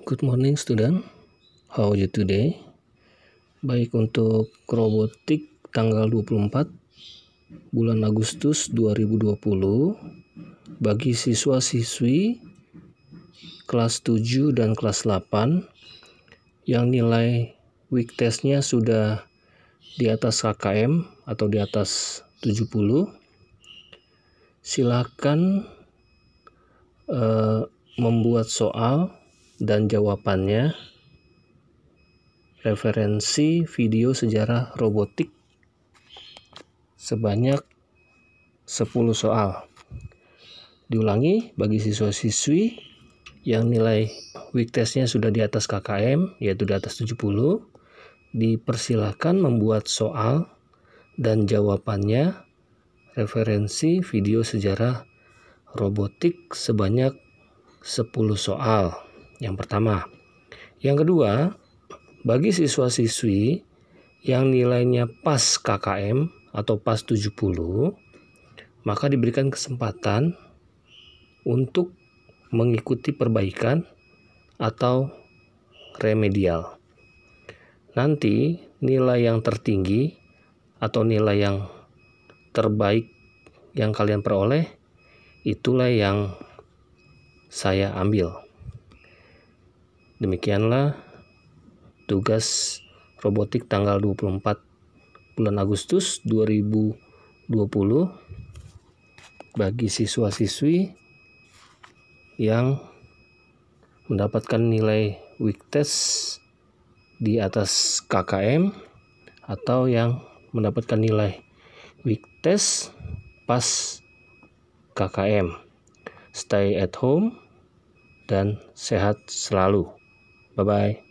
Good morning student. How are you today? Baik untuk robotik tanggal 24 bulan Agustus 2020 bagi siswa-siswi kelas 7 dan kelas 8 yang nilai week testnya sudah di atas KKM atau di atas 70 silakan uh, membuat soal dan jawabannya referensi video sejarah robotik sebanyak 10 soal. Diulangi bagi siswa-siswi yang nilai week testnya sudah di atas KKM yaitu di atas 70 dipersilahkan membuat soal dan jawabannya referensi video sejarah robotik sebanyak 10 soal. Yang pertama. Yang kedua, bagi siswa-siswi yang nilainya pas KKM atau pas 70, maka diberikan kesempatan untuk mengikuti perbaikan atau remedial. Nanti nilai yang tertinggi atau nilai yang terbaik yang kalian peroleh itulah yang saya ambil. Demikianlah tugas robotik tanggal 24 bulan Agustus 2020 bagi siswa-siswi yang mendapatkan nilai week test di atas KKM atau yang mendapatkan nilai week test pas KKM. Stay at home dan sehat selalu. Bye bye.